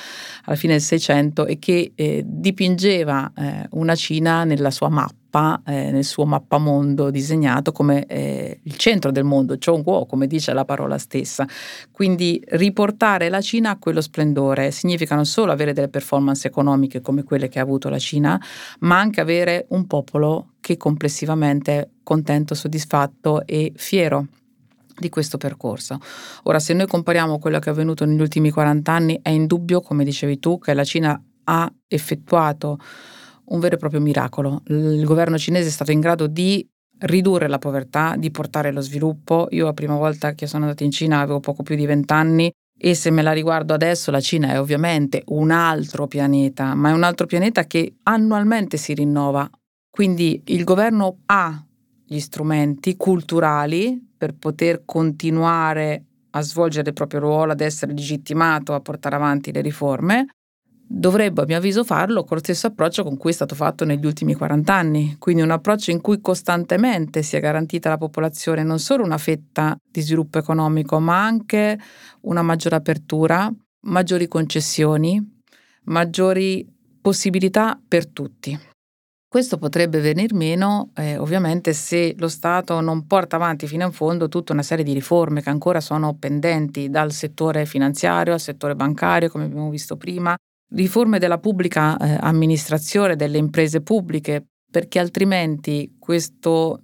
alla fine del Seicento e che eh, dipingeva eh, una Cina nella sua mappa mappa, eh, nel suo mappamondo disegnato come eh, il centro del mondo, Zhongguo, come dice la parola stessa. Quindi riportare la Cina a quello splendore significa non solo avere delle performance economiche come quelle che ha avuto la Cina, ma anche avere un popolo che complessivamente è contento, soddisfatto e fiero di questo percorso. Ora, se noi compariamo quello che è avvenuto negli ultimi 40 anni, è indubbio, come dicevi tu, che la Cina ha effettuato un vero e proprio miracolo. Il governo cinese è stato in grado di ridurre la povertà, di portare lo sviluppo. Io la prima volta che sono andata in Cina avevo poco più di vent'anni e se me la riguardo adesso la Cina è ovviamente un altro pianeta, ma è un altro pianeta che annualmente si rinnova. Quindi il governo ha gli strumenti culturali per poter continuare a svolgere il proprio ruolo, ad essere legittimato a portare avanti le riforme, dovrebbe a mio avviso farlo con lo stesso approccio con cui è stato fatto negli ultimi 40 anni, quindi un approccio in cui costantemente sia garantita alla popolazione non solo una fetta di sviluppo economico, ma anche una maggiore apertura, maggiori concessioni, maggiori possibilità per tutti. Questo potrebbe venir meno eh, ovviamente se lo Stato non porta avanti fino in fondo tutta una serie di riforme che ancora sono pendenti dal settore finanziario al settore bancario, come abbiamo visto prima, riforme della pubblica eh, amministrazione, delle imprese pubbliche, perché altrimenti questo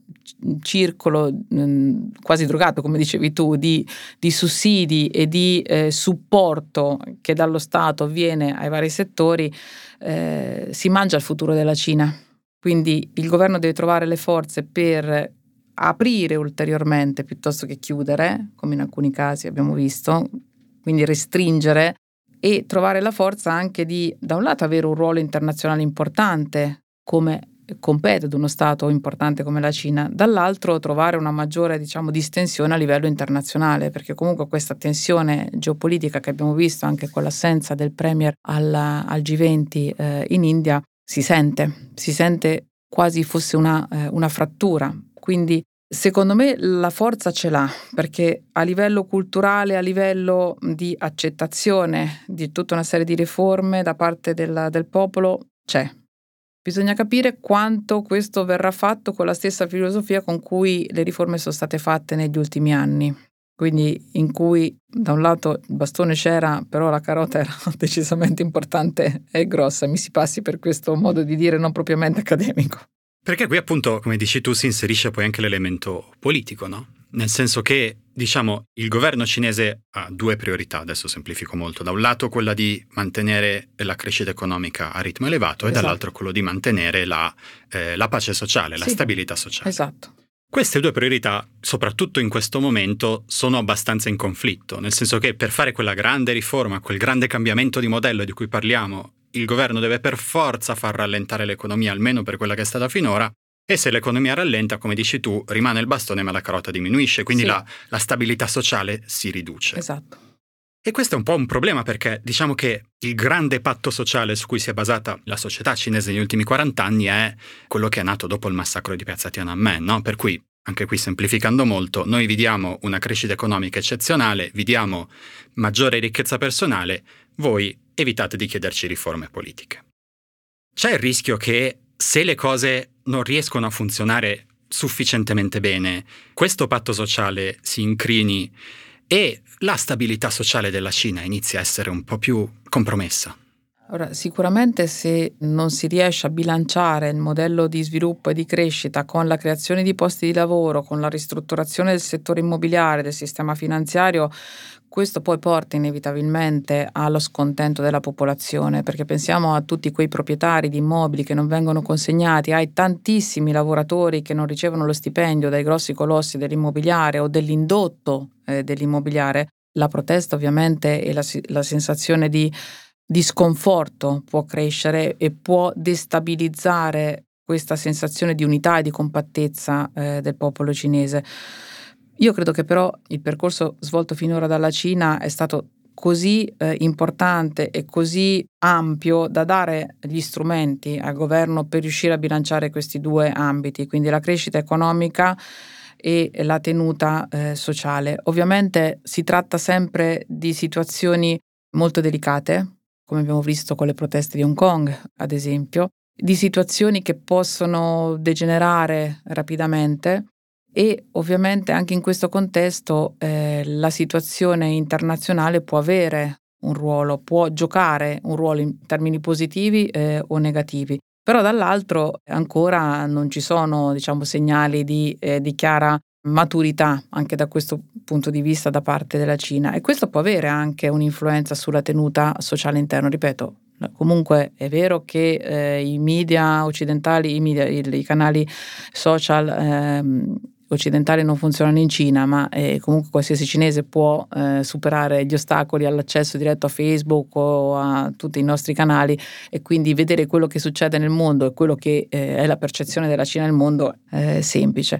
circolo mm, quasi drogato, come dicevi tu, di, di sussidi e di eh, supporto che dallo Stato viene ai vari settori, eh, si mangia il futuro della Cina. Quindi il governo deve trovare le forze per aprire ulteriormente piuttosto che chiudere, come in alcuni casi abbiamo visto, quindi restringere e trovare la forza anche di, da un lato, avere un ruolo internazionale importante, come compete ad uno Stato importante come la Cina, dall'altro trovare una maggiore diciamo, distensione a livello internazionale, perché comunque questa tensione geopolitica che abbiamo visto anche con l'assenza del Premier al, al G20 eh, in India si sente, si sente quasi fosse una, eh, una frattura. Quindi Secondo me la forza ce l'ha perché a livello culturale, a livello di accettazione di tutta una serie di riforme da parte del, del popolo c'è. Bisogna capire quanto questo verrà fatto con la stessa filosofia con cui le riforme sono state fatte negli ultimi anni. Quindi in cui da un lato il bastone c'era, però la carota era decisamente importante e grossa, mi si passi per questo modo di dire non propriamente accademico. Perché qui appunto, come dici tu, si inserisce poi anche l'elemento politico, no? Nel senso che, diciamo, il governo cinese ha due priorità, adesso semplifico molto. Da un lato quella di mantenere la crescita economica a ritmo elevato esatto. e dall'altro quello di mantenere la, eh, la pace sociale, sì. la stabilità sociale. Esatto. Queste due priorità, soprattutto in questo momento, sono abbastanza in conflitto, nel senso che per fare quella grande riforma, quel grande cambiamento di modello di cui parliamo il governo deve per forza far rallentare l'economia, almeno per quella che è stata finora, e se l'economia rallenta, come dici tu, rimane il bastone ma la carota diminuisce, quindi sì. la, la, stabilità sociale si riduce. Esatto. E questo è un po' un problema perché diciamo che il grande patto sociale su cui si è basata la società cinese negli ultimi 40 anni è quello che è nato dopo il massacro di Piazza Tiananmen, no? Per cui, anche qui semplificando molto, noi vi diamo una crescita economica eccezionale, vi diamo maggiore ricchezza personale, voi evitate di chiederci riforme politiche. C'è il rischio che se le cose non riescono a funzionare sufficientemente bene, questo patto sociale si incrini e la stabilità sociale della Cina inizia a essere un po' più compromessa. Ora, sicuramente se non si riesce a bilanciare il modello di sviluppo e di crescita con la creazione di posti di lavoro, con la ristrutturazione del settore immobiliare, del sistema finanziario, questo poi porta inevitabilmente allo scontento della popolazione, perché pensiamo a tutti quei proprietari di immobili che non vengono consegnati, ai tantissimi lavoratori che non ricevono lo stipendio dai grossi colossi dell'immobiliare o dell'indotto eh, dell'immobiliare. La protesta ovviamente e la, la sensazione di, di sconforto può crescere e può destabilizzare questa sensazione di unità e di compattezza eh, del popolo cinese. Io credo che però il percorso svolto finora dalla Cina è stato così eh, importante e così ampio da dare gli strumenti al governo per riuscire a bilanciare questi due ambiti, quindi la crescita economica e la tenuta eh, sociale. Ovviamente si tratta sempre di situazioni molto delicate, come abbiamo visto con le proteste di Hong Kong, ad esempio, di situazioni che possono degenerare rapidamente e ovviamente anche in questo contesto eh, la situazione internazionale può avere un ruolo, può giocare un ruolo in termini positivi eh, o negativi. Però dall'altro ancora non ci sono diciamo, segnali di, eh, di chiara maturità anche da questo punto di vista da parte della Cina e questo può avere anche un'influenza sulla tenuta sociale interna, ripeto. Comunque è vero che eh, i media occidentali, i, media, i, i canali social ehm, occidentali non funzionano in Cina, ma eh, comunque qualsiasi cinese può eh, superare gli ostacoli all'accesso diretto a Facebook o a tutti i nostri canali e quindi vedere quello che succede nel mondo e quello che eh, è la percezione della Cina nel mondo è semplice.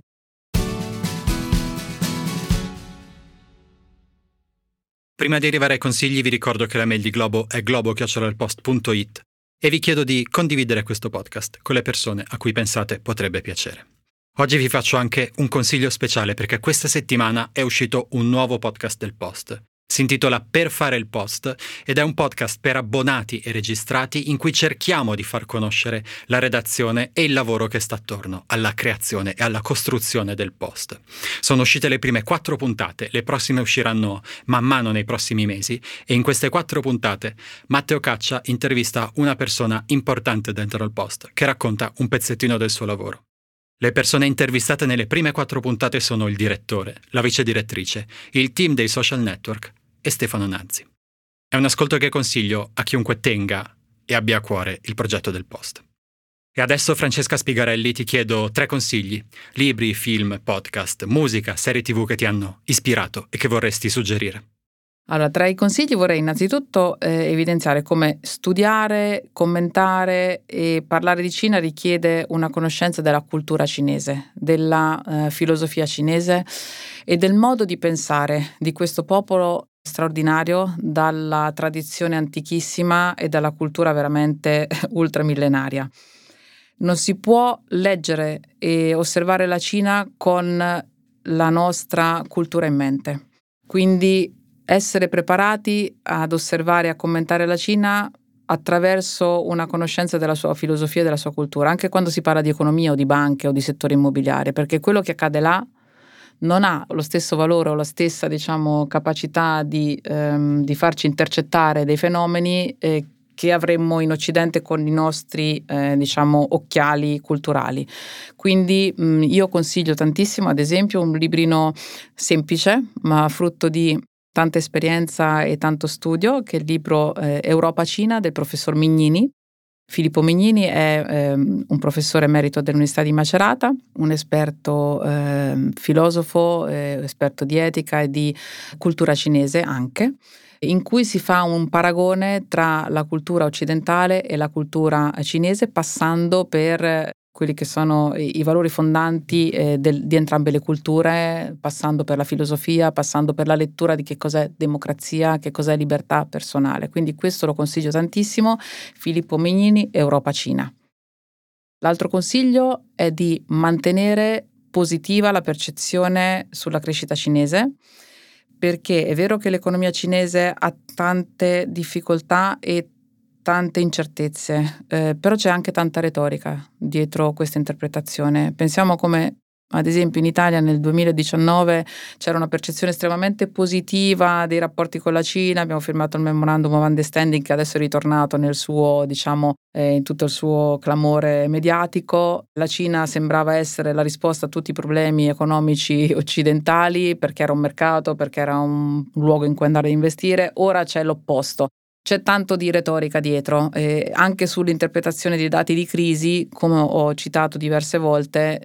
Prima di arrivare ai consigli vi ricordo che la mail di Globo è globo.it e vi chiedo di condividere questo podcast con le persone a cui pensate potrebbe piacere. Oggi vi faccio anche un consiglio speciale perché questa settimana è uscito un nuovo podcast del Post. Si intitola Per fare il post ed è un podcast per abbonati e registrati in cui cerchiamo di far conoscere la redazione e il lavoro che sta attorno alla creazione e alla costruzione del post. Sono uscite le prime quattro puntate, le prossime usciranno man mano nei prossimi mesi e in queste quattro puntate Matteo Caccia intervista una persona importante dentro il post che racconta un pezzettino del suo lavoro. Le persone intervistate nelle prime quattro puntate sono il direttore, la vice direttrice, il team dei social network e Stefano Nazzi. È un ascolto che consiglio a chiunque tenga e abbia a cuore il progetto del post. E adesso Francesca Spigarelli ti chiedo tre consigli, libri, film, podcast, musica, serie tv che ti hanno ispirato e che vorresti suggerire. Allora, tra i consigli vorrei innanzitutto eh, evidenziare come studiare, commentare e parlare di Cina richiede una conoscenza della cultura cinese, della eh, filosofia cinese e del modo di pensare di questo popolo straordinario dalla tradizione antichissima e dalla cultura veramente ultramillenaria. Non si può leggere e osservare la Cina con la nostra cultura in mente. Quindi essere preparati ad osservare e a commentare la Cina attraverso una conoscenza della sua filosofia e della sua cultura, anche quando si parla di economia o di banche o di settore immobiliare, perché quello che accade là non ha lo stesso valore o la stessa diciamo, capacità di, ehm, di, farci intercettare dei fenomeni eh, che avremmo in Occidente con i nostri eh, diciamo, occhiali culturali. Quindi mh, io consiglio tantissimo, ad esempio, un librino semplice, ma frutto di tanta esperienza e tanto studio, che è il libro eh, Europa-Cina del professor Mignini. Filippo Mignini è ehm, un professore emerito dell'Università di Macerata, un esperto eh, filosofo, eh, esperto di etica e di cultura cinese anche in cui si fa un paragone tra la cultura occidentale e la cultura cinese, passando per quelli che sono i, valori fondanti eh, del, di entrambe le culture, passando per la filosofia, passando per la lettura di che cos'è democrazia, che cos'è libertà personale. Quindi questo lo consiglio tantissimo, Filippo Mignini, Europa-Cina. L'altro consiglio è di mantenere positiva la percezione sulla crescita cinese, perché è vero che l'economia cinese ha tante difficoltà e tante incertezze, eh, però c'è anche tanta retorica dietro questa interpretazione. Pensiamo come ad esempio in Italia nel 2019 c'era una percezione estremamente positiva dei rapporti con la Cina, abbiamo firmato il memorandum of understanding che adesso è ritornato nel suo, diciamo, eh, in tutto il suo clamore mediatico. La Cina sembrava essere la risposta a tutti i problemi economici occidentali perché era un mercato, perché era un luogo in cui andare a investire, ora c'è l'opposto c'è tanto di retorica dietro, eh, anche sull'interpretazione dei dati di crisi, come ho citato diverse volte,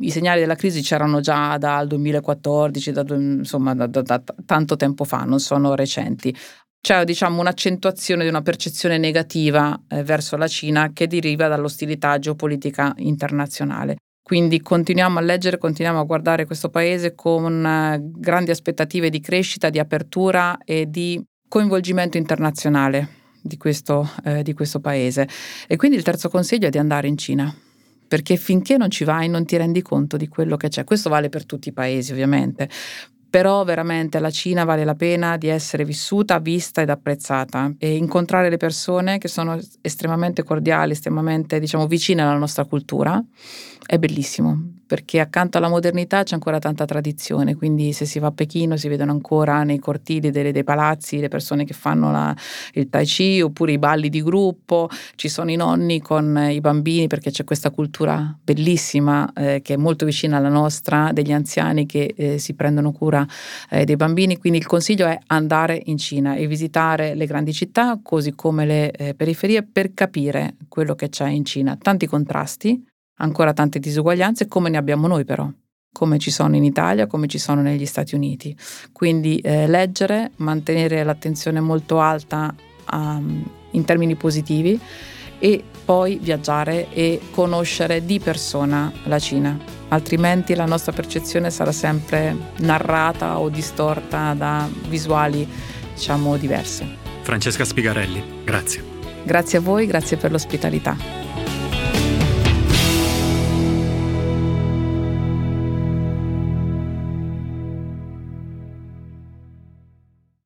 i segnali della crisi c'erano già dal 2014, da, insomma da, da, da tanto tempo fa, non sono recenti. C'è diciamo un'accentuazione di una percezione negativa eh, verso la Cina che deriva dall'ostilità geopolitica internazionale. Quindi continuiamo a leggere, continuiamo a guardare questo paese con eh, grandi aspettative di crescita, di apertura e di coinvolgimento internazionale di questo, eh, di questo paese. E quindi il terzo consiglio è di andare in Cina perché finché non ci vai non ti rendi conto di quello che c'è. Questo vale per tutti i paesi ovviamente, però veramente la Cina vale la pena di essere vissuta, vista ed apprezzata e incontrare le persone che sono estremamente cordiali, estremamente diciamo vicine alla nostra cultura è bellissimo perché accanto alla modernità c'è ancora tanta tradizione, quindi se si va a Pechino si vedono ancora nei cortili delle, dei palazzi le persone che fanno la, il tai chi oppure i balli di gruppo, ci sono i nonni con i bambini perché c'è questa cultura bellissima eh, che è molto vicina alla nostra, degli anziani che eh, si prendono cura eh, dei bambini, quindi il consiglio è andare in Cina e visitare le grandi città così come le eh, periferie per capire quello che c'è in Cina, tanti contrasti ancora tante disuguaglianze come ne abbiamo noi però come ci sono in Italia, come ci sono negli Stati Uniti. Quindi eh, leggere, mantenere l'attenzione molto alta um, in termini positivi e poi viaggiare e conoscere di persona la Cina. Altrimenti la nostra percezione sarà sempre narrata o distorta da visuali, diciamo, diverse. Francesca Spigarelli, grazie. Grazie a voi, grazie per l'ospitalità.